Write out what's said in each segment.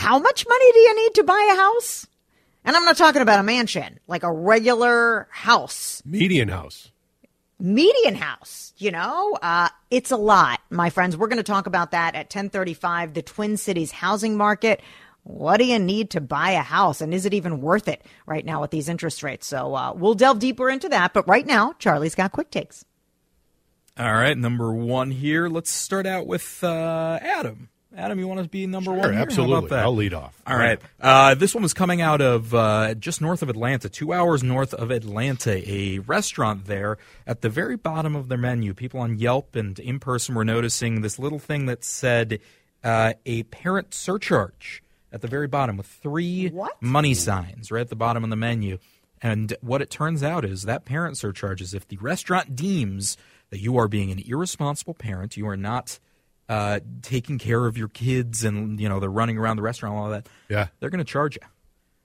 How much money do you need to buy a house? And I'm not talking about a mansion, like a regular house, Median house. median house. You know, uh, it's a lot, my friends. We're going to talk about that at 10:35. The Twin Cities housing market. What do you need to buy a house, and is it even worth it right now with these interest rates? So uh, we'll delve deeper into that. But right now, Charlie's got quick takes. All right, number one here. Let's start out with uh, Adam. Adam, you want to be number one? Sure, here? How absolutely. about that? I'll lead off. All right. Uh, this one was coming out of uh, just north of Atlanta, two hours north of Atlanta, a restaurant there. At the very bottom of their menu, people on Yelp and in person were noticing this little thing that said uh, a parent surcharge at the very bottom with three What? money signs right at the bottom of the menu. And what it turns out is that parent surcharge is if the restaurant deems that you are being an irresponsible parent, you are not uh, taking care of your kids, and you know they're running around the restaurant and all that. Yeah. they're going to charge you.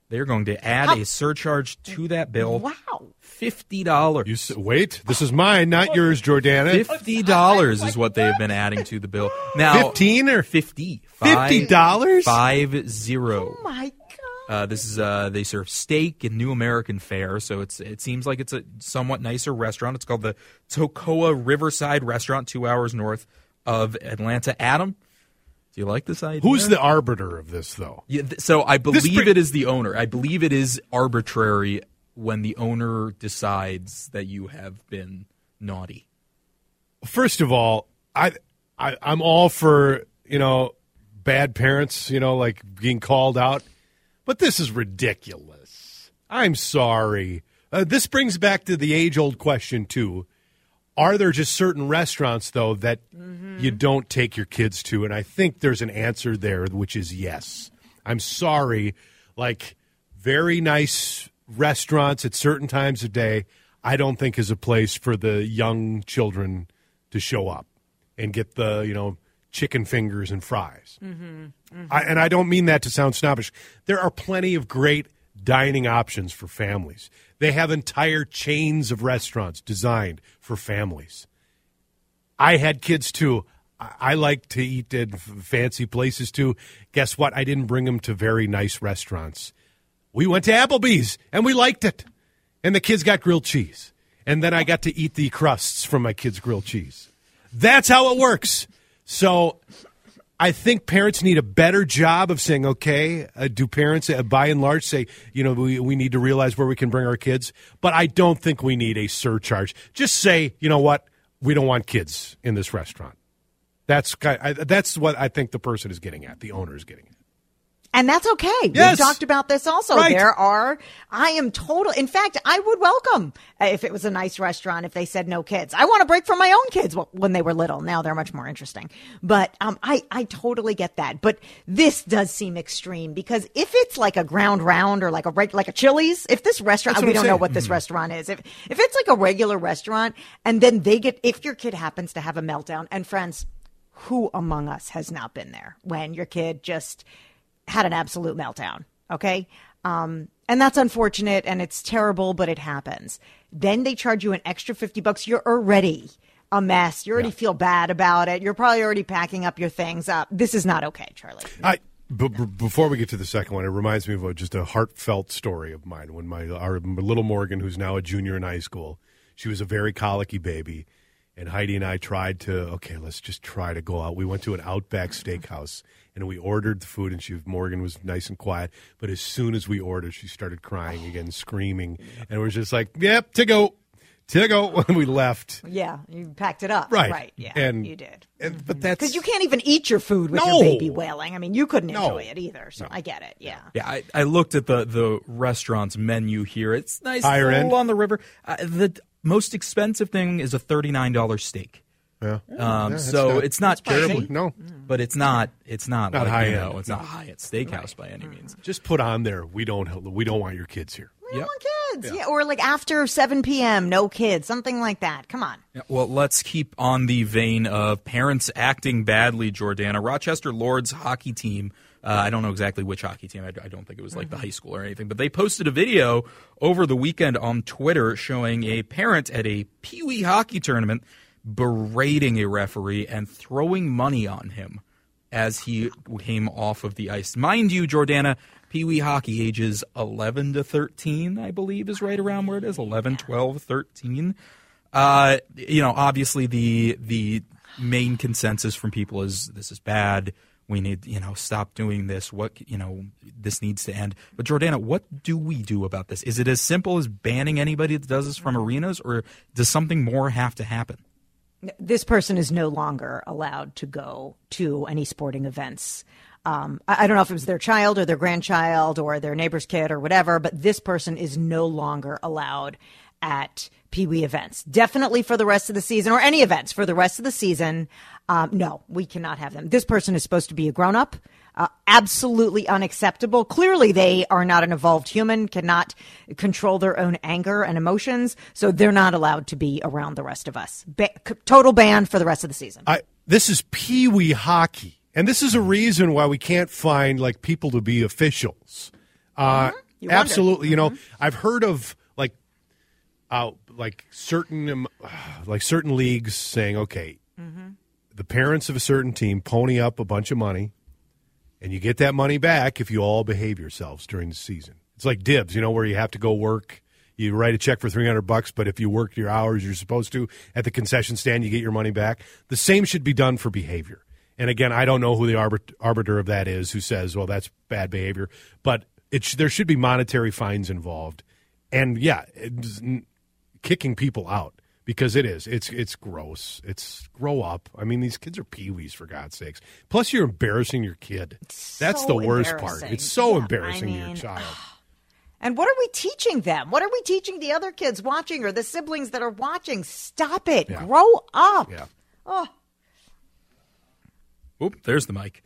They're going to add How- a surcharge to that bill. Wow. Fifty dollars. You s- wait. This is mine, not yours, Jordana. Fifty dollars is what they've been adding to the bill. Now, Fifteen or fifty. fifty dollars? Five zero. Oh my God. Uh, this is uh, they serve steak and New American fare, so it's it seems like it's a somewhat nicer restaurant. It's called the Toccoa Riverside Restaurant, two hours north of Atlanta. Adam, do you like this idea? Who's the arbiter of this, though? Yeah, th- so I believe it is the owner. I believe it is arbitrary when the owner decides that you have been naughty. First of all, I, I I'm all for you know bad parents, you know, like being called out, but this is ridiculous. I'm sorry. Uh, this brings back to the age old question too. Are there just certain restaurants though that you mm-hmm. don't take your kids to? And I think there's an answer there, which is yes. I'm sorry. Like very nice restaurants at certain times of day, I don't think is a place for the young children to show up and get the you know chicken fingers and fries. Mm-hmm. Mm-hmm. I, and I don't mean that to sound snobbish. There are plenty of great dining options for families. They have entire chains of restaurants designed for families. I had kids too. I like to eat at fancy places too. Guess what? I didn't bring them to very nice restaurants. We went to Applebee's and we liked it. And the kids got grilled cheese. And then I got to eat the crusts from my kids' grilled cheese. That's how it works. So I think parents need a better job of saying, okay, uh, do parents uh, by and large say, you know, we, we need to realize where we can bring our kids? But I don't think we need a surcharge. Just say, you know what? We don't want kids in this restaurant. That's ki- I, that's what I think the person is getting at. The owner is getting at. And that's okay. Yes. We've talked about this also. Right. There are, I am total. In fact, I would welcome uh, if it was a nice restaurant if they said no kids. I want a break from my own kids when they were little. Now they're much more interesting. But um, I, I totally get that. But this does seem extreme because if it's like a ground round or like a reg- like a Chili's, if this restaurant, we I'm don't know saying. Mm-hmm. what this restaurant is. If if it's like a regular restaurant and then they get, if your kid happens to have a meltdown, and friends, who among us has not been there when your kid just had an absolute meltdown? Okay. Um, and that's unfortunate and it's terrible, but it happens. Then they charge you an extra 50 bucks. You're already a mess. You already feel bad about it. You're probably already packing up your things up. This is not okay, Charlie. I b- b- before we get to the second one, it reminds me of a, just a heartfelt story of mine when my our little Morgan, who's now a junior in high school, she was a very colicky baby, and Heidi and I tried to okay, let's just try to go out. We went to an Outback Steakhouse, and we ordered the food, and she Morgan was nice and quiet. But as soon as we ordered, she started crying again, screaming, and we're just like, "Yep, to go." To go when we left, Yeah, you packed it up. right? Right. Yeah, and you did. and, but that's Because you can't even eat your food with No. your baby wailing. I mean, you couldn't No. enjoy it either. So I get it. Yeah. Yeah, I, I looked at the the restaurant's menu here. It's nice, Higher full end? on the river. Uh, the most expensive thing is a thirty nine dollar steak. Yeah. Um, that's so not- it's not terribly, No, but it's not it's not, Not like, high you end. know, it's not high at steakhouse by any means. just put on there. We don't. We don't want your kids here. We Yep. don't want kids. Yeah. Or like after 7 p.m., no kids, something like that. Come on. Yeah, well, let's keep on the vein of parents acting badly, Jordana. Rochester Lourdes hockey team. Uh, I don't know exactly which hockey team. I, I don't think it was like the high school or anything, but they posted a video over the weekend on Twitter showing a parent at a Pee Wee hockey tournament berating a referee and throwing money on him as he came off of the ice. Mind you, Jordana, Pee Wee hockey ages 11 to 13, I believe, is right around where it is 11, 12, 13. Uh, you know, obviously the the main consensus from people is this is bad. We need, you know, stop doing this. What, you know, this needs to end. But Jordana, what do we do about this? Is it as simple as banning anybody that does this from arenas, or does something more have to happen? This person is no longer allowed to go to any sporting events. Um, I, I don't know if it was their child or their grandchild or their neighbor's kid or whatever, but this person is no longer allowed at Pee Wee events. Definitely for the rest of the season or any events for the rest of the season. Um, no, we cannot have them. This person is supposed to be a grown up. Uh, absolutely unacceptable. Clearly, they are not an evolved human, cannot control their own anger and emotions, so they're not allowed to be around the rest of us. Ba- total ban for the rest of the season. I this is Pee Wee hockey, and this is a reason why we can't find like people to be officials. Uh, You wonder. absolutely, you know, I've heard of like, uh, like certain um, like certain leagues saying, okay, the parents of a certain team pony up a bunch of money, and you get that money back if you all behave yourselves during the season. It's like dibs, you know, where you have to go work. You write a check for three hundred bucks, but if you work your hours you're supposed to at the concession stand, you get your money back. The same should be done for behavior. And again, I don't know who the arbit- arbiter of that is who says, "Well, that's bad behavior," but it sh- there should be monetary fines involved. And yeah, n- kicking people out because it is. It's it's gross. It's grow up. I mean, these kids are peewees for God's sakes. Plus, you're embarrassing your kid. That's so the worst part. It's so Yeah, I embarrassing to your child. And what are we teaching them? What are we teaching the other kids watching or the siblings that are watching? Stop it. Yeah. Grow up. Yeah. Oh, Oop, there's the mic.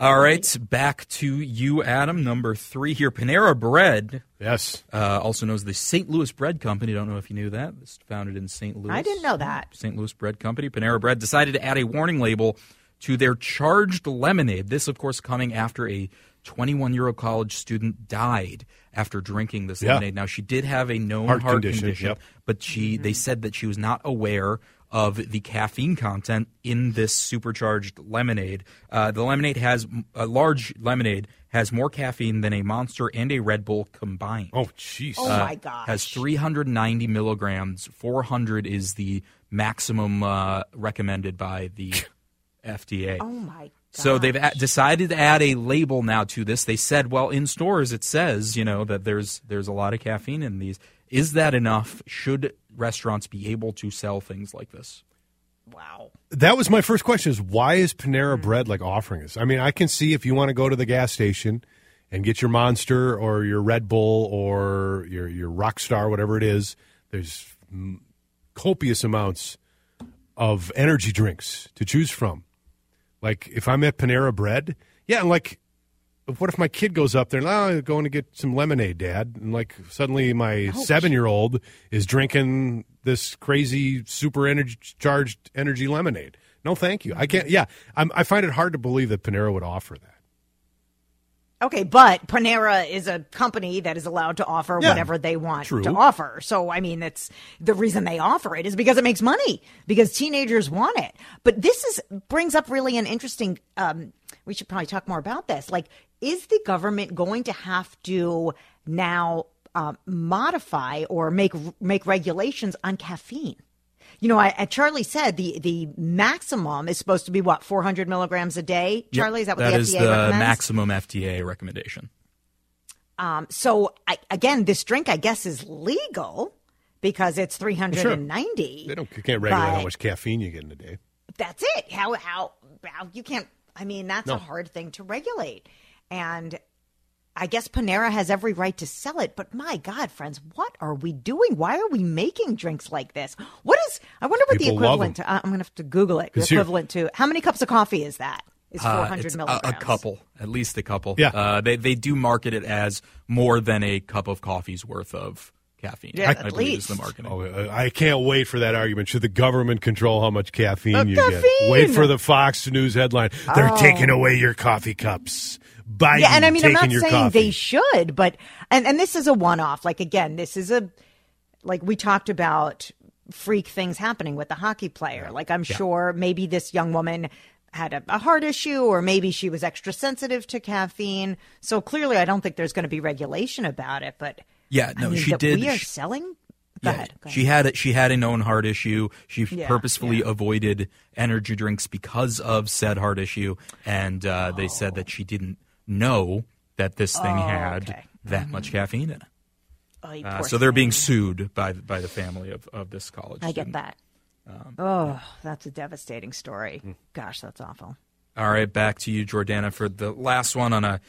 All right, back to you, Adam. Number three here. Panera Bread, Yes. uh, also known as the St. Louis Bread Company. Don't know if you knew that. It's founded in St. Louis. I didn't know that. St. Louis Bread Company. Panera Bread decided to add a warning label to their charged lemonade. This, of course, coming after a 21 year old college student died after drinking this Yeah. lemonade. Now, she did have a known Heart heart, condition, condition, yep. but she they said that she was not aware of the caffeine content in this supercharged lemonade. Uh, the lemonade has a large lemonade has more caffeine than a Monster and a Red Bull combined. Oh, jeez. oh Uh, my gosh. Has 390 milligrams. 400 is the maximum uh, recommended by the FDA. oh my god. So they've a- decided to add a label now to this. They said, well, in stores it says, you know, that there's there's a lot of caffeine in these. Is that enough? Should restaurants be able to sell things like this? Wow. That was my first question: is why is Panera Bread like offering this? I mean, I can see if you want to go to the gas station and get your Monster or your Red Bull or your your Rockstar, whatever it is. There's copious amounts of energy drinks to choose from. Like if I'm at Panera Bread, yeah, and like. What if my kid goes up there and oh, I'm going to get some lemonade, Dad? And like suddenly my seven year old is drinking this crazy super energy charged energy lemonade. No, thank you. I can't. Yeah, I'm, I find it hard to believe that Panera would offer that. Okay, but Panera is a company that is allowed to offer Yeah, whatever they want true. to offer. So, I mean, it's the reason they offer it is because it makes money because teenagers want it. But this is brings up really an interesting. Um, we should probably talk more about this. Like, is the government going to have to now um, modify or make make regulations on caffeine? you know, I, I- Charlie said the the maximum is supposed to be what 400 milligrams a day. Yep, Charlie, is that what that the is FDA the recommends? maximum FDA recommendation. Um, so I, again, this drink, I guess, is legal because it's 390. They don't you can't regulate how much caffeine you get in a day. that's it. How how how you can't? I mean, that's No. a hard thing to regulate, and I guess Panera has every right to sell it. But my God, friends, what are we doing? Why are we making drinks like this? What is? I wonder what People the equivalent. To, uh, I'm going to have to Google it. The 'Cause here- equivalent to how many cups of coffee is that? Is Uh, 400 it's a, milligrams? a couple, at least a couple. Yeah. Uh, they they do market it as more than a cup of coffee's worth of caffeine. Yeah, I at believe is the least. marketing. Oh, I can't wait for that argument. Should the government control how much caffeine you caffeine! get? Wait for the Fox News headline. They're Oh. taking away your coffee cups. Biden yeah, and I mean, I'm taking not your saying coffee. they should, but and and this is a one-off. Like again, this is a like we talked about freak things happening with the hockey player. Like I'm sure maybe this young woman had a, a heart issue, or maybe she was extra sensitive to caffeine. So clearly, I don't think there's going to be regulation about it. But Yeah, I no, mean, she that did. We are she- selling. Go yeah, ahead. go she ahead. had she had a known heart issue. She Yeah, purposefully yeah. avoided energy drinks because of said heart issue, and uh, they said that she didn't know that this thing had Oh, okay. that much caffeine in it. Oh, Uh, so they're being sued by by the family of, of this college. I get that. Um, oh, that's a devastating story. Hmm. Gosh, that's awful. All right, back to you, Jordana, for the last one on a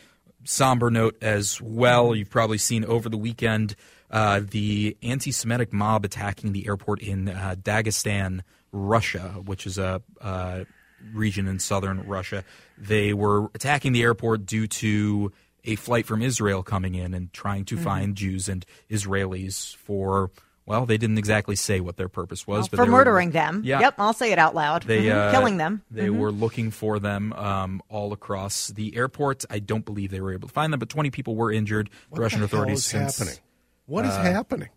somber note as well. You've probably seen over the weekend uh, the anti Semitic mob attacking the airport in uh, Dagestan, Russia, which is a uh, region in southern Russia. They were attacking the airport due to a flight from Israel coming in and trying to find Jews and Israelis for. Well, they didn't exactly say what their purpose was, but For they were- murdering them. Yeah, Yep, I'll say it out loud. they Mhm. uh, killing them. Mm-hmm. They were looking for them um, all across the airport. I don't believe they were able to find them, but 20 people were injured. What the Russian the hell authorities is since happening? What is happening?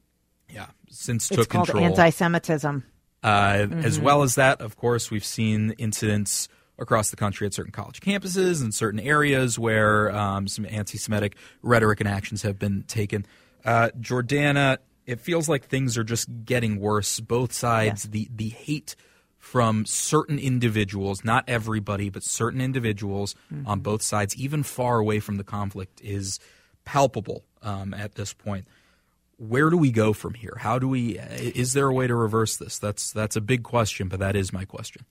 yeah since It's took called control. anti-Semitism. uh, As Mm-hmm. well as that, of course, we've seen incidents across the country at certain college campuses and certain areas where um, some anti-Semitic rhetoric and actions have been taken. Uh, Jordana, it feels like things are just getting worse. Both sides, the the hate from certain individuals, not everybody, but certain individuals Mm-hmm. on both sides, even far away from the conflict, is palpable um, at this point where do we go from here? How do we? Is there a way to reverse this? That's that's a big question, but that is my question.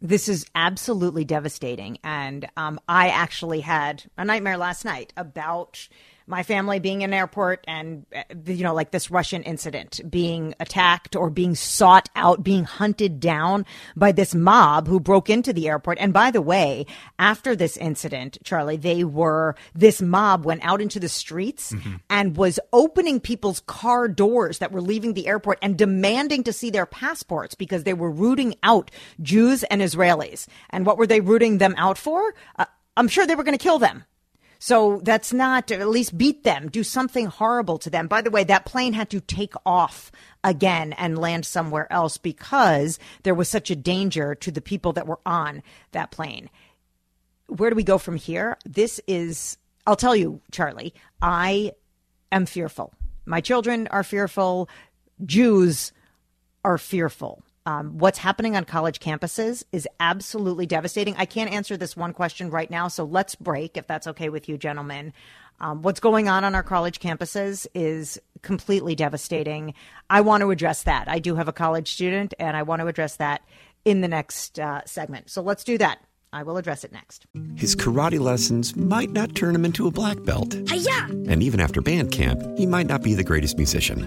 This is absolutely devastating. And um, I actually had a nightmare last night about my family being in an airport and, uh, you know, like this Russian incident being attacked or being sought out, being hunted down by this mob who broke into the airport. And by the way, after this incident, Charlie, they were, this mob went out into the streets and was opening people's car doors that were leaving the airport and demanding to see their passports because they were rooting out Jews and Israelis. And what were they rooting them out for? Uh, I'm sure they were going to kill them. So that's not, at least beat them, do something horrible to them. By the way, that plane had to take off again and land somewhere else because there was such a danger to the people that were on that plane. Where do we go from here? This is, I'll tell you, Charlie, I am fearful. My children are fearful. Jews are fearful. Um, what's happening on college campuses is absolutely devastating. I can't answer this one question right now, so let's break if that's okay with you, gentlemen. Um, what's going on on our college campuses is completely devastating. I want to address that. I do have a college student, and I want to address that in the next uh, segment. So let's do that. I will address it next. His karate lessons might not turn him into a black belt. Hiya! And even after band camp, he might not be the greatest musician.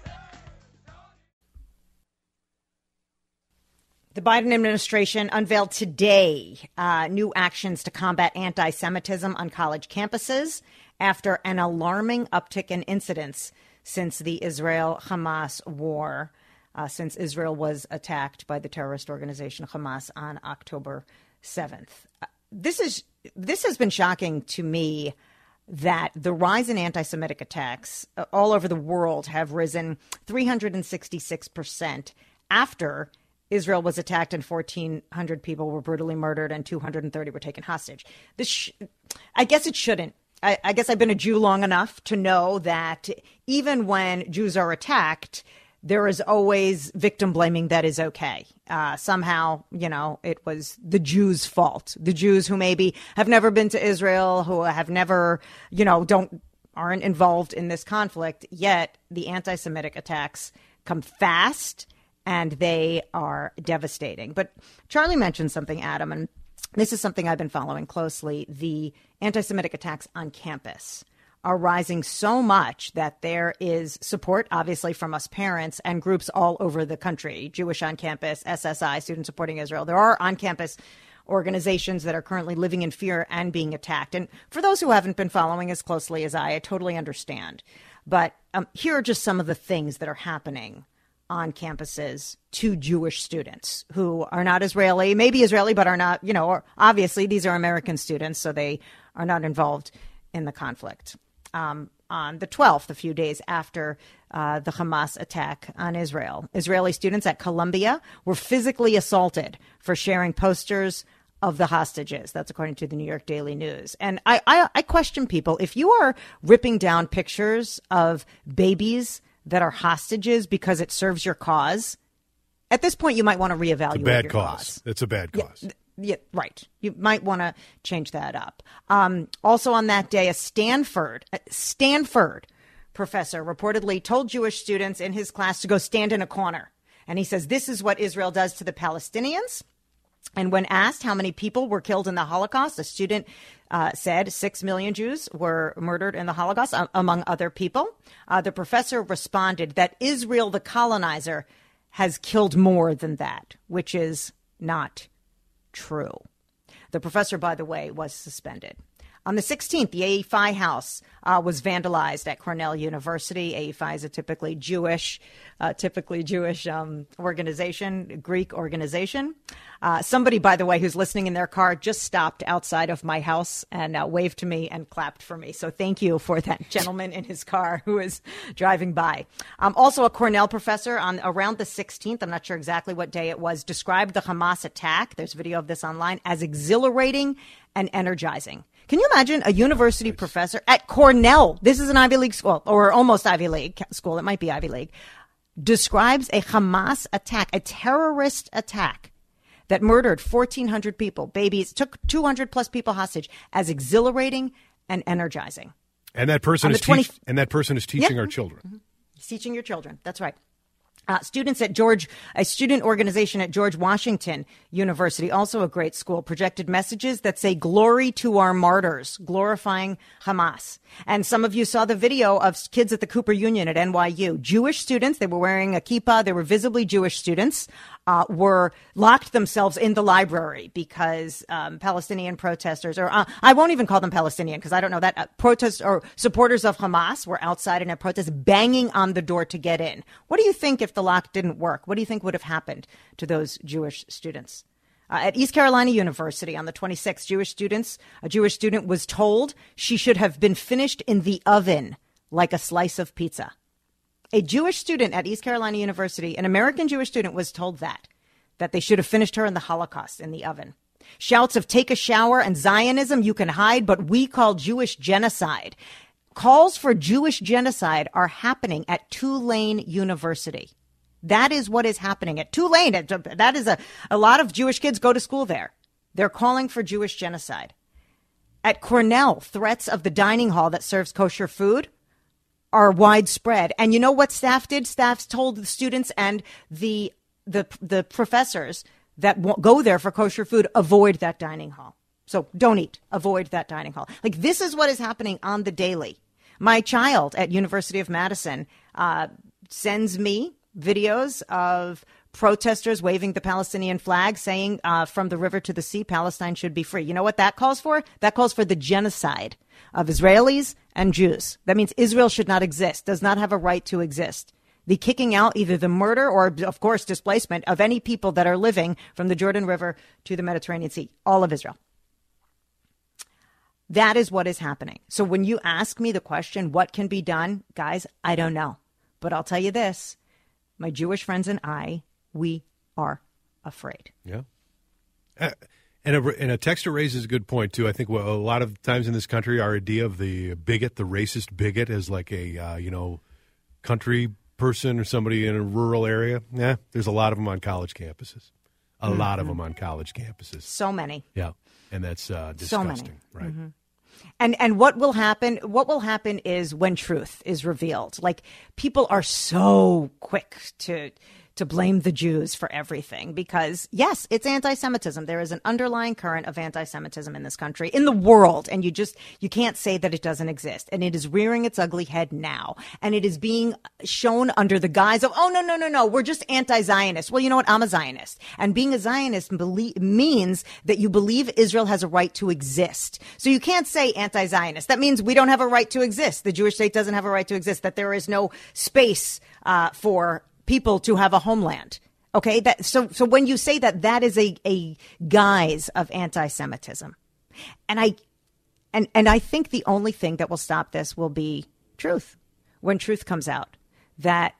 The Biden administration unveiled today uh, new actions to combat anti Semitism on college campuses after an alarming uptick in incidents since the Israel Hamas war, uh, since Israel was attacked by the terrorist organization Hamas on October 7th. Uh, this, is, this has been shocking to me that the rise in anti Semitic attacks uh, all over the world have risen 366% after Israel was attacked and 1,400 people were brutally murdered and 230 were taken hostage. This, sh- I guess it shouldn't. I, I guess I've been a Jew long enough to know that even when Jews are attacked, there is always victim blaming that is okay. Uh, somehow, you know, it was the Jews' fault. The Jews who maybe have never been to Israel, who have never, you know, don't aren't involved in this conflict. Yet the anti-Semitic attacks come fast and they are devastating. But Charlie mentioned something, Adam, and this is something I've been following closely. The anti Semitic attacks on campus are rising so much that there is support, obviously, from us parents and groups all over the country Jewish on Campus, SSI, Students Supporting Israel. There are on campus organizations that are currently living in fear and being attacked. And for those who haven't been following as closely as I, I totally understand. But um, here are just some of the things that are happening on campuses to Jewish students who are not Israeli, maybe Israeli, but are not, you know, or obviously these are American students, so they are not involved in the conflict. Um, on the 12th, a few days after uh, the Hamas attack on Israel, Israeli students at Columbia were physically assaulted for sharing posters of the hostages. That's according to the New York Daily News. And I, I, I question people if you are ripping down pictures of babies that are hostages because it serves your cause, at this point you might want to reevaluate. It's a bad your cause. cause. It's a bad cause. Yeah, yeah, right. You might want to change that up. Um, also, on that day, a Stanford a Stanford professor reportedly told Jewish students in his class to go stand in a corner, and he says this is what Israel does to the Palestinians. And when asked how many people were killed in the Holocaust, a student uh, said six million Jews were murdered in the Holocaust, among other people. Uh, the professor responded that Israel, the colonizer, has killed more than that, which is not true. The professor, by the way, was suspended. On the 16th, the AEPi house uh, was vandalized at Cornell University. AEPi is a typically Jewish, uh, typically Jewish um, organization, Greek organization. Uh, somebody, by the way, who's listening in their car just stopped outside of my house and uh, waved to me and clapped for me. So thank you for that gentleman in his car who is driving by. Um, also, a Cornell professor on around the 16th, I'm not sure exactly what day it was, described the Hamas attack. There's video of this online as exhilarating and energizing. Can you imagine a university professor at Cornell? This is an Ivy League school or almost Ivy League school. It might be Ivy League. Describes a Hamas attack, a terrorist attack that murdered 1,400 people, babies, took 200 plus people hostage as exhilarating and energizing. And that person is 20- teach- and that person is teaching Yeah. our children. Mm-hmm. He's teaching your children. That's right. Uh, students at George, a student organization at George Washington University, also a great school, projected messages that say "Glory to our martyrs," glorifying Hamas. And some of you saw the video of kids at the Cooper Union at NYU. Jewish students, they were wearing a kippah, they were visibly Jewish students, uh, were locked themselves in the library because um, Palestinian protesters, or uh, I won't even call them Palestinian because I don't know that uh, protest or supporters of Hamas were outside in a protest, banging on the door to get in. What do you think if the lock didn't work? What do you think would have happened to those Jewish students? Uh, at East Carolina University on the 26th, Jewish students, a Jewish student was told she should have been finished in the oven like a slice of pizza. A Jewish student at East Carolina University, an American Jewish student, was told that that they should have finished her in the Holocaust in the oven. Shouts of take a shower and Zionism you can hide, but we call Jewish genocide. Calls for Jewish genocide are happening at Tulane University. That is what is happening at Tulane. That is a, a lot of Jewish kids go to school there. They're calling for Jewish genocide. At Cornell, threats of the dining hall that serves kosher food are widespread. And you know what staff did? Staff told the students and the the the professors that go there for kosher food avoid that dining hall. So don't eat. Avoid that dining hall. Like this is what is happening on the daily. My child at University of Madison uh, sends me videos of protesters waving the Palestinian flag, saying uh, from the river to the sea, Palestine should be free. You know what that calls for? That calls for the genocide of Israelis and Jews. That means Israel should not exist, does not have a right to exist. The kicking out, either the murder or, of course, displacement of any people that are living from the Jordan River to the Mediterranean Sea, all of Israel. That is what is happening. So when you ask me the question, what can be done? Guys, I don't know. But I'll tell you this my Jewish friends and I, we are afraid. Yeah. Uh, and a, and a texter raises a good point too. I think well, a lot of times in this country, our idea of the bigot, the racist bigot, as like a uh, you know country person or somebody in a rural area. Yeah, there's a lot of them on college campuses. A mm-hmm. lot of them on college campuses. So many. Yeah, and that's uh, disgusting. So many. Right. Mm-hmm. And and what will happen? What will happen is when truth is revealed. Like people are so quick to to blame the Jews for everything because, yes, it's anti Semitism. There is an underlying current of anti Semitism in this country, in the world. And you just, you can't say that it doesn't exist. And it is rearing its ugly head now. And it is being shown under the guise of, oh, no, no, no, no, we're just anti Zionist. Well, you know what? I'm a Zionist. And being a Zionist means that you believe Israel has a right to exist. So you can't say anti Zionist. That means we don't have a right to exist. The Jewish state doesn't have a right to exist, that there is no space uh, for people to have a homeland. Okay, that so so when you say that, that is a a guise of anti-Semitism, and I and and I think the only thing that will stop this will be truth. When truth comes out, that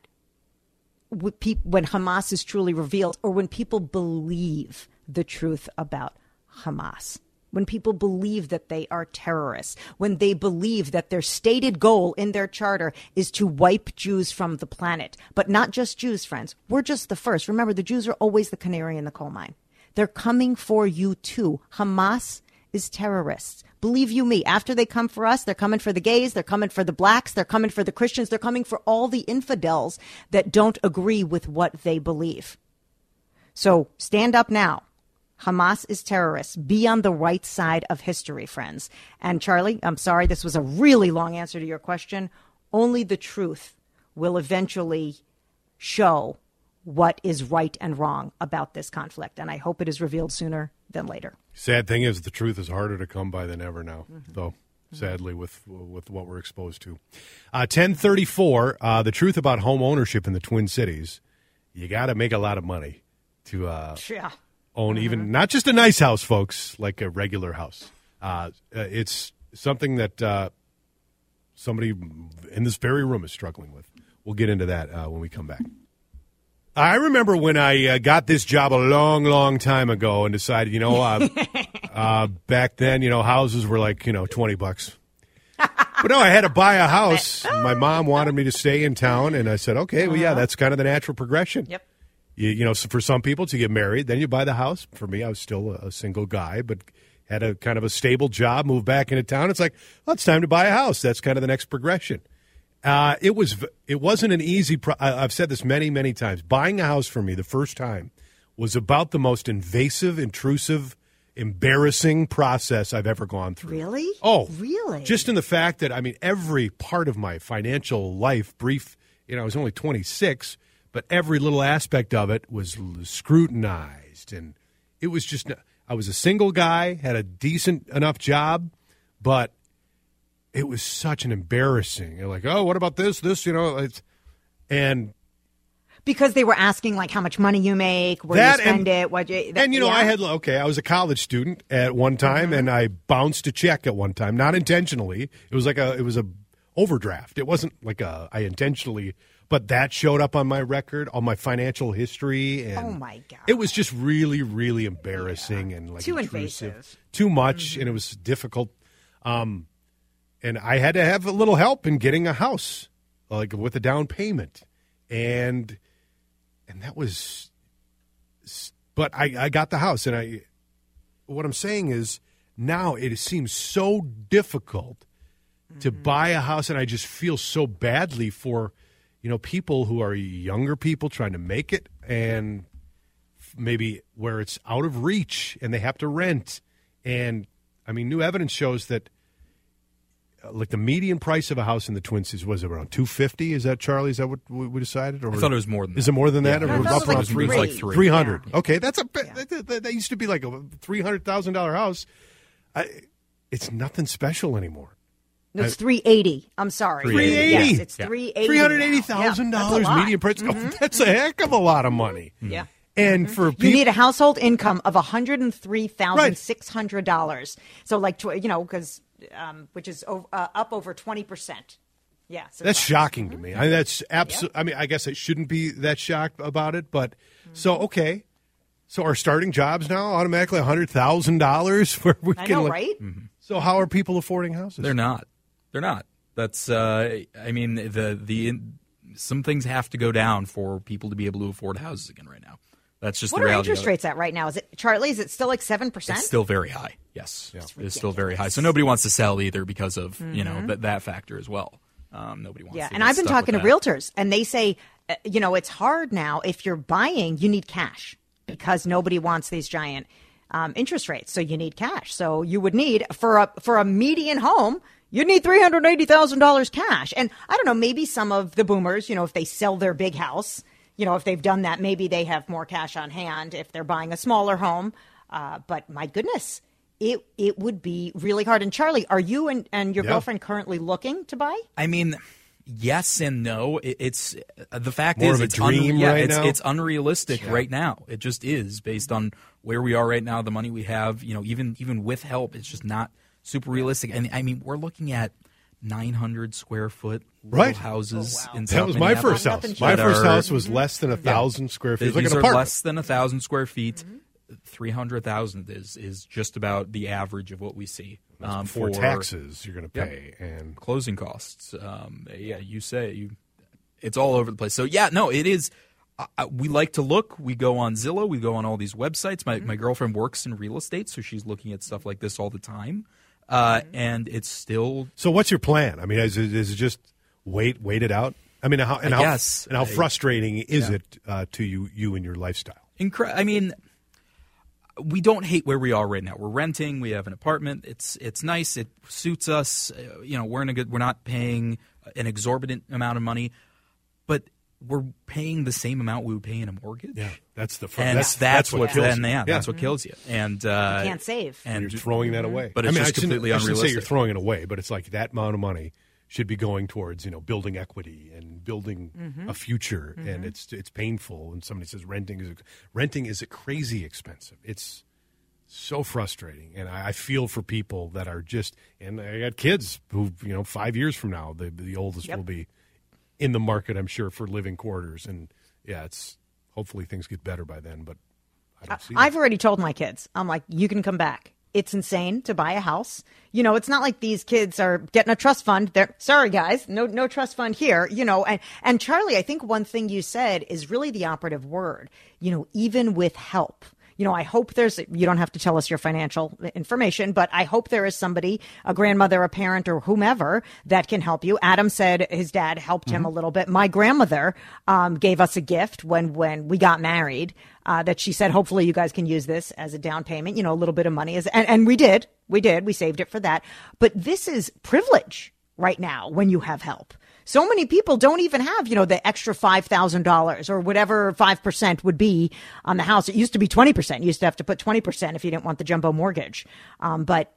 when Hamas is truly revealed, or when people believe the truth about Hamas when people believe that they are terrorists, when they believe that their stated goal in their charter is to wipe Jews from the planet. But not just Jews, friends. We're just the first. Remember, the Jews are always the canary in the coal mine. They're coming for you too. Hamas is terrorists. Believe you me, after they come for us, they're coming for the gays, they're coming for the blacks, they're coming for the Christians, they're coming for all the infidels that don't agree with what they believe. So stand up now Hamas is terrorists. Be on the right side of history, friends. And Charlie, I'm sorry, this was a really long answer to your question. Only the truth will eventually show what is right and wrong about this conflict. And I hope it is revealed sooner than later. Sad thing is, the truth is harder to come by than ever now, mm-hmm. though. Sadly, with with what we're exposed to, uh, ten thirty four. Uh, the truth about home ownership in the Twin Cities, you got to make a lot of money to uh, yeah own mm-hmm. even not just a nice house, folks, like a regular house. Uh, uh, it's something that uh, somebody in this very room is struggling with. We'll get into that uh, when we come back. I remember when I uh, got this job a long, long time ago and decided, you know, uh, back then, you know, houses were like, you know, 20 bucks. but no, I had to buy a house. My mom wanted me to stay in town, and I said, okay, well, yeah, uh-huh. that's kind of the natural progression. Yep. You, you know, for some people to get married, then you buy the house. For me, I was still a single guy, but had a kind of a stable job, moved back into town. It's like, well, it's time to buy a house. That's kind of the next progression. Uh, it was it wasn't an easy. Pro- I've said this many many times. Buying a house for me the first time was about the most invasive, intrusive, embarrassing process I've ever gone through. Really? Oh, really? Just in the fact that I mean, every part of my financial life, brief. You know, I was only twenty six but every little aspect of it was scrutinized and it was just i was a single guy had a decent enough job but it was such an embarrassing You're like oh what about this this you know it's and because they were asking like how much money you make, where you spend and, it, what you. That, and you know, yeah. I had okay, I was a college student at one time, mm-hmm. and I bounced a check at one time, not intentionally. It was like a, it was a overdraft. It wasn't like a I intentionally, but that showed up on my record, on my financial history, and Oh, my God. it was just really, really embarrassing and like Too intrusive, invasive. too much, and it was difficult. Um, and I had to have a little help in getting a house, like with a down payment, and and that was, but I I got the house, and I. What I'm saying is now it seems so difficult to buy a house, and I just feel so badly for you know people who are younger people trying to make it, and maybe where it's out of reach and they have to rent. And I mean, new evidence shows that uh, like the median price of a house in the Twin Cities was around two fifty. Is that Charlie? Is that what we decided? Or I thought it was more than Is that. it more than that? Yeah. Or I was it up like around three. Like hundred. Yeah. Okay, that's a. Yeah. That, that- that used to be like a three hundred thousand dollar house. I, it's nothing special anymore. No, it's three eighty. I'm sorry. 380. Yes, it's Yeah. three eighty. Three hundred eighty thousand dollars median price. Oh, that's a heck of a lot of money. Yeah. And for You need a household income of one hundred and three thousand Right. dollars. So, like, you know, because um, which is uh, up over twenty percent. Yeah, so That's shocking to me. I mean, that's absolutely. I mean, I guess I shouldn't be that shocked about it, but so Mm-hmm. okay. So our starting jobs now automatically hundred thousand dollars where we I can. know, like- right? So how are people affording houses? They're not. They're not. That's. Uh, I mean, the the some things have to go down for people to be able to afford houses again right now. That's just What the are reality. interest of it. rates at right now? Is it Charlie? Is it still like seven percent? It's still very high. Yes, it's still very high. So nobody wants to sell either because of you know that that factor as well. Um, nobody wants. Mm-hmm. Yeah, to and I've been talking to that. realtors, and they say, uh, you know, it's hard now. If you're buying, you need cash because nobody wants these giant um, interest rates. So you need cash. So you would need for a for a median home, you'd need three hundred eighty thousand dollars cash. And I don't know, maybe some of the boomers, you know, if they sell their big house, you know, if they've done that, maybe they have more cash on hand if they're buying a smaller home. Uh, but my goodness. It, it would be really hard. And Charlie, are you and, and your Yeah. girlfriend currently looking to buy? I mean, yes and no. It, it's uh, the fact More is of a it's dream yeah, right it's, now? it's unrealistic right now. It just is based on where we are right now, the money we have. You know, even even with help, it's just not super realistic. And I mean, we're looking at 900 square foot little Right. houses in that was my first house. My first are- house was less than a thousand square feet. It was like These an are apartment. less than a thousand square feet. Three hundred thousand is is just about the average of what we see um, for for taxes you're going to Yep. pay and closing costs. Um, yeah, you say you. It's all over the place. So yeah, no, it is. Uh, uh, we like to look. We go on Zillow. We go on all these websites. My my girlfriend works in real estate, so she's looking at stuff like this all the time. Uh, and it's still So what's your plan? I mean, is it, is it just wait, wait it out? I mean, how and I how guess. and how I- frustrating is it uh, to you, you and your lifestyle? incredible. I mean, we don't hate where we are right now. We're renting. We have an apartment. It's it's nice. It suits us. Uh, you know, we're in a good. We're not paying an exorbitant amount of money, but we're paying the same amount we would pay in a mortgage. Yeah, that's the fr- and that's, that's, what, kills then you. yeah, that's what kills you. And uh, You can't save. And you're throwing that away. But I mean, just I shouldn't- completely I shouldn't say you're throwing it away, but it's like that amount of money should be going towards you know building equity and building Mm-hmm. a future, and it's it's painful. And somebody says renting is renting is crazy expensive. It's so frustrating, and I, I feel for people that are just. And I got kids who you know five years from now the the oldest Yep. will be in the market. I'm sure for living quarters, and yeah, it's hopefully things get better by then. But I don't see. I've already told my kids, I'm like, you can come back. It's insane to buy a house. You know, it's not like these kids are getting a trust fund. They're sorry, guys, no, no trust fund here. You know, and and Charlie, I think one thing you said is really the operative word. You know, even with help. You know, I hope there's, you don't have to tell us your financial information, but I hope there is somebody, a grandmother, a parent, or whomever that can help you. Adam said his dad helped him a little bit. My grandmother um, gave us a gift when, when we got married uh, that she said, hopefully you guys can use this as a down payment, you know, a little bit of money. As, and, and we did. We did. We saved it for that. But this is privilege right now when you have help. So many people don't even have, you know, the extra $5,000 or whatever 5% would be on the house. It used to be 20%. You used to have to put 20% if you didn't want the jumbo mortgage. Um, but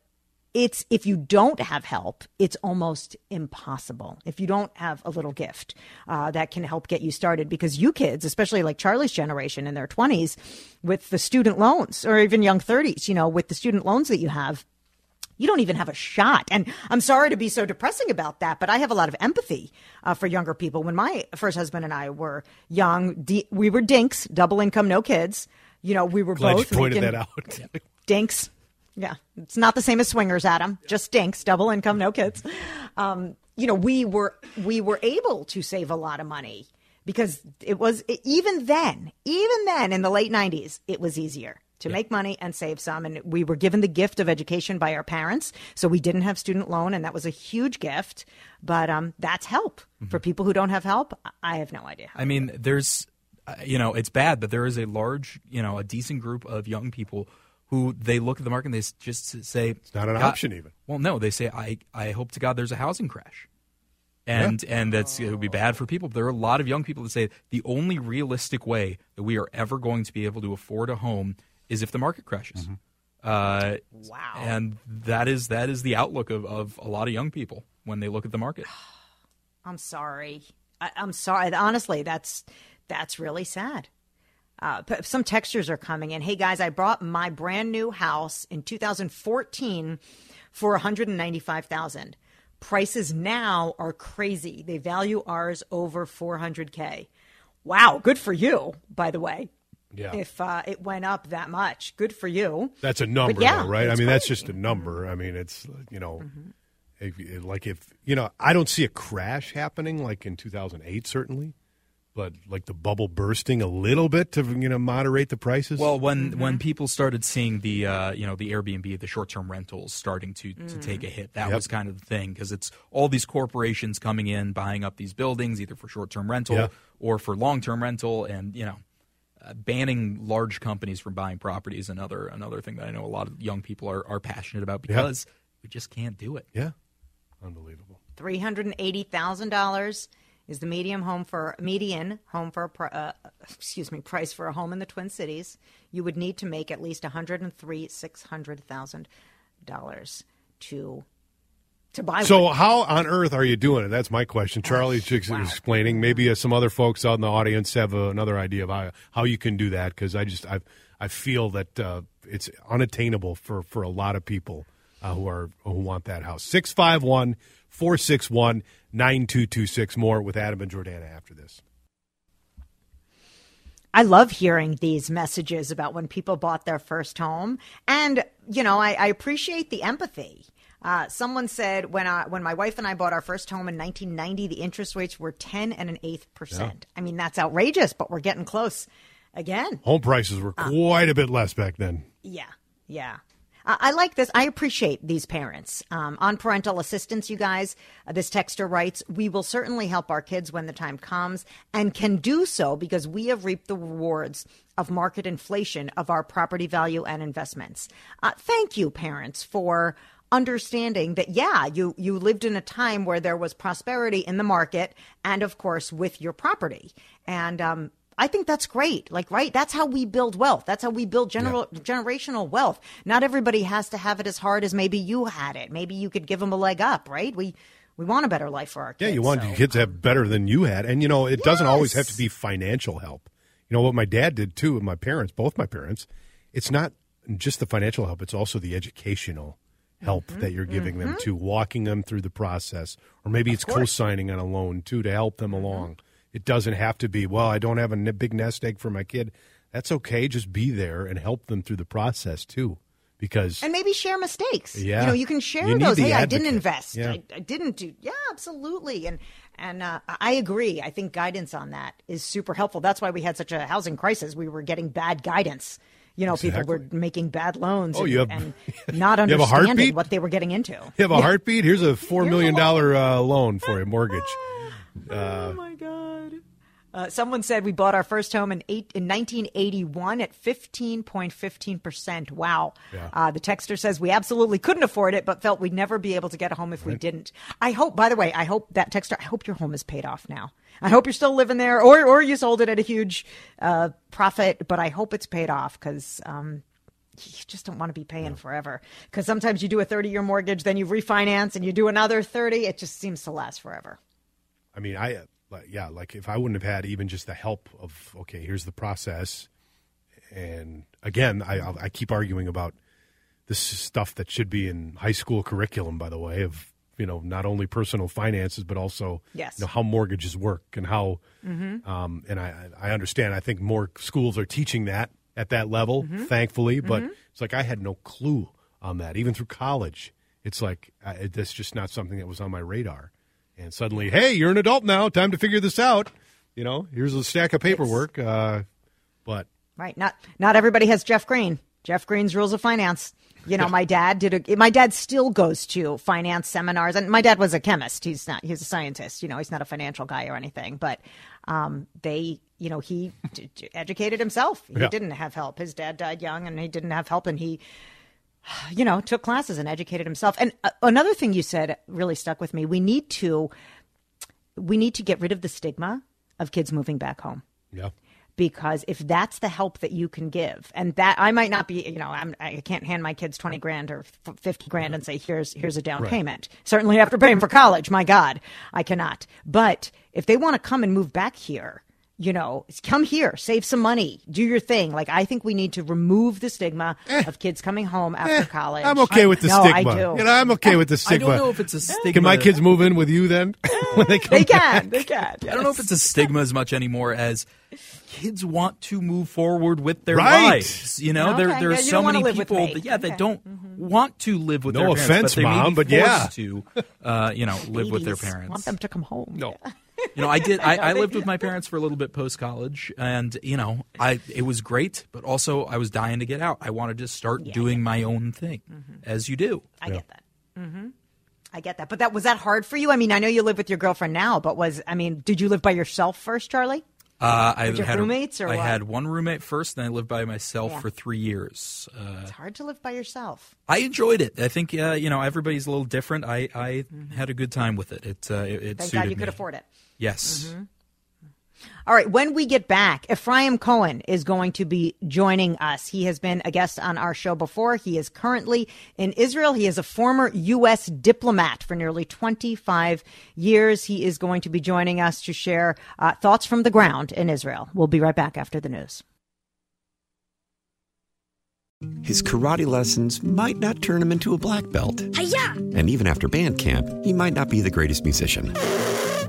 it's if you don't have help, it's almost impossible. If you don't have a little gift uh, that can help get you started, because you kids, especially like Charlie's generation in their 20s, with the student loans or even young 30s, you know, with the student loans that you have, you don't even have a shot. And I'm sorry to be so depressing about that, but I have a lot of empathy uh, for younger people. When my first husband and I were young, d- we were dinks, double income, no kids. You know, we were Glad both you pointed making- that out. dinks. Yeah, it's not the same as swingers, Adam. Just dinks, double income, no kids. Um, you know, we were we were able to save a lot of money because it was even then, even then in the late '90s, it was easier to make money and save some. And we were given the gift of education by our parents, so we didn't have student loan, and that was a huge gift. But um, that's help for people who don't have help. I have no idea. I mean, there's, uh, you know, it's bad, but there is a large, you know, a decent group of young people who they look at the market and they just say it's not an option even. Well, no, they say I I hope to God there's a housing crash, and and that's it would be bad for people. But there are a lot of young people that say the only realistic way that we are ever going to be able to afford a home is if the market crashes. Uh, wow. And that is that is the outlook of, of a lot of young people when they look at the market. I'm sorry. I, I'm sorry. Honestly, that's that's really sad. Uh, p- some textures are coming in. Hey guys, I bought my brand new house in 2014 for 195,000. Prices now are crazy. They value ours over 400k. Wow, good for you. By the way, Yeah. if uh, it went up that much, good for you. That's a number, yeah, though, right? I it's mean, that's just a number. I mean, it's you know, Mm-hmm. if, like if you know, I don't see a crash happening like in 2008, certainly, but like the bubble bursting a little bit to you know moderate the prices. Well, when Mm-hmm. when people started seeing the uh, you know the Airbnb, the short term rentals starting to, to take Mm. a hit, that Yep. was kind of the thing because it's all these corporations coming in buying up these buildings either for short term rental Yeah. or for long term rental, and you know. Banning large companies from buying property is another another thing that I know a lot of young people are, are passionate about because we just can't do it. yeah, unbelievable. Three hundred and eighty thousand dollars is the medium home for median home for a pri- uh, excuse me price for a home in the Twin Cities. You would need to make at least one hundred and three six hundred thousand dollars to to buy. So one. how on earth are you doing it? That's my question. Charlie's just explaining. Maybe uh, some other folks out in the audience have uh, another idea of how, how you can do that because I just I I feel that uh, it's unattainable for for a lot of people uh, who are who want that house. 651 461 9226 more with Adam and Jordana after this. I love hearing these messages about when people bought their first home, and you know, I, I appreciate the empathy. Uh, someone said when I, when my wife and I bought our first home in 1990, the interest rates were 10 and an eighth percent. I mean, that's outrageous, but we're getting close again. Home prices were quite a bit less back then. Yeah, yeah. I I like this. I appreciate these parents. Um, on parental assistance, you guys, uh, this texter writes, We will certainly help our kids when the time comes and can do so because we have reaped the rewards of market inflation of our property value and investments. Uh, thank you, parents, for understanding that yeah you you lived in a time where there was prosperity in the market and of course with your property and um I think that's great. Like, right? That's how we build wealth. That's how we build general generational wealth. Not everybody has to have it as hard as maybe you had it. Maybe you could give them a leg up, right? We we want a better life for our kids. Yeah, you want so- your kids to have better than you had, and you know it doesn't always have to be financial help. You know what my dad did too, and my parents, both my parents. It's not just the financial help; it's also the educational help Mm-hmm. that you're giving them to walking them through the process, or maybe it's co-signing on a loan too to help them Mm-hmm. along. It doesn't have to be well. I don't have a big nest egg for my kid. That's okay. Just be there and help them through the process too, because and maybe share mistakes. Yeah. you know, you can share You those. Hey, I didn't invest. Yeah. I, I didn't do. Yeah, absolutely. And and uh, I agree. I think guidance on that is super helpful. That's why we had such a housing crisis. We were getting bad guidance. You know, people were making bad loans. Oh, and, you have- and not You have a understanding what they were getting into. you have a heartbeat. Here's a four Here's a million loan. dollar uh, loan for a mortgage. oh my god. Uh, someone said we bought our first home in eight in 1981 at 15.15 percent. Wow. Yeah. Uh, the texter says we absolutely couldn't afford it, but felt we'd never be able to get a home if we didn't. I hope. By the way, I hope that texter. I hope your home is paid off now. I hope you're still living there, or or you sold it at a huge uh, profit. But I hope it's paid off because. Um, you just don't want to be paying forever because sometimes you do a 30 year mortgage, then you refinance and you do another 30. It just seems to last forever. I mean, I uh, like, yeah, like if I wouldn't have had even just the help of okay, here's the process, and again, I I keep arguing about this stuff that should be in high school curriculum, by the way, of you know not only personal finances but also Yes. you know how mortgages work and how. Mm-hmm. Um, and I I understand. I think more schools are teaching that at that level, Mm-hmm. thankfully. But it's like I had no clue on that, even through college. It's like uh, it, that's just not something that was on my radar. And suddenly, hey, you're an adult now. Time to figure this out. You know, here's a stack of paperwork. Uh, but Right. Not not everybody has Jeff Green. Jeff Green's Rules of Finance. You know, my dad did a, my dad still goes to finance seminars and my dad was a chemist. He's not he's a scientist, you know, he's not a financial guy or anything, but um they, you know, he d- d- educated himself. He Yeah. didn't have help. His dad died young and he didn't have help and he you know, took classes and educated himself. And uh, another thing you said really stuck with me. We need to we need to get rid of the stigma of kids moving back home. Yeah, because if that's the help that you can give and that i might not be you know I'm, i can't hand my kids 20 grand or 50 grand and say here's here's a down payment. Certainly after paying for college my god i cannot. But if they want to come and move back here you know come here save some money do your thing like i think we need to remove the stigma of kids coming home after Eh, college I'm okay with the no, stigma. i do You know, I'm okay with the stigma. I stigma. don't know if it's a stigma. Can my kids move in with you then when they come? they back? can they can I don't know if it's a stigma as much anymore as kids want to move forward with their Right. lives. You know, there Okay. there are Yeah, so many people that yeah, they Okay. don't want to live with No their parents, offense, but they may Mom, be but yeah. to uh, you know, live with their Babies parents. want them to come home No. You know, I did. I, I lived with my parents for a little bit post college, and you know, I it was great, but also I was dying to get out. I wanted to start doing my own thing, as you do. I get that. hmm I get that. But that was that hard for you? I mean, I know you live with your girlfriend now, but was I mean, did you live by yourself first, Charlie? Uh, I Did you have had roommates or I what? had one roommate first, then I lived by myself Yeah. for three years. Uh, It's hard to live by yourself. I enjoyed it. I think uh, you know everybody's a little different. I, I had a good time with it. It uh, it, it Mm-hmm. Thank suited God you could afford it. Yes. All right, when we get back, Ephraim Cohen is going to be joining us. He has been a guest on our show before. He is currently in Israel. He is a former U.S. diplomat for nearly 25 years. He is going to be joining us to share uh, thoughts from the ground in Israel. We'll be right back after the news. His karate lessons might not turn him into a black belt. And even after band camp, he might not be the greatest musician.